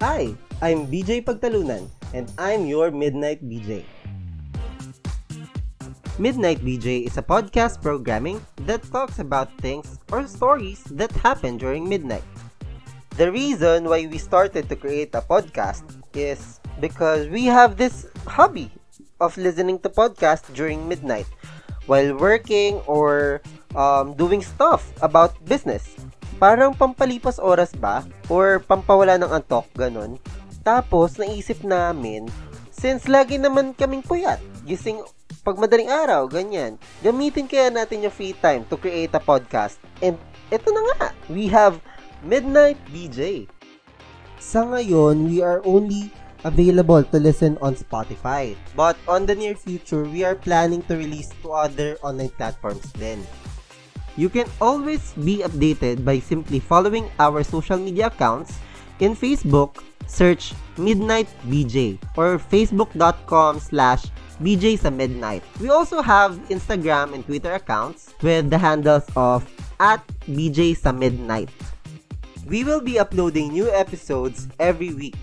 Hi, I'm BJ Pagtalunan, and I'm your Midnight BJ. Midnight BJ is a podcast programming that talks about things or stories that happen during midnight. The reason why we started to create a podcast is because we have this hobby of listening to podcasts during midnight while working or um, doing stuff about business. Parang pampalipas oras ba? Or pampawala ng antok, ganun. Tapos, naisip namin, since lagi naman kaming puyat, gising pag madaling araw, ganyan, gamitin kaya natin yung free time to create a podcast. And ito na nga, we have Midnight DJ. Sa ngayon, we are only available to listen on Spotify. But on the near future, we are planning to release to other online platforms then. You can always be updated by simply following our social media accounts. In Facebook, search Midnight BJ or facebook.com slash BJ sa Midnight. We also have Instagram and Twitter accounts with the handles of at BJ sa Midnight. We will be uploading new episodes every week.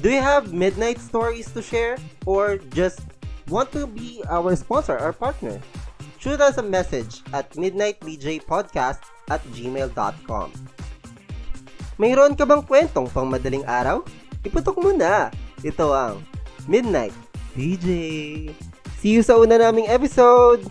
Do you have midnight stories to share or just want to be our sponsor or partner? Shoot us a message at midnightbjpodcast at gmail.com. Mayroon ka bang kwentong pang madaling araw? Iputok mo na! Ito ang Midnight DJ. See you sa una naming episode!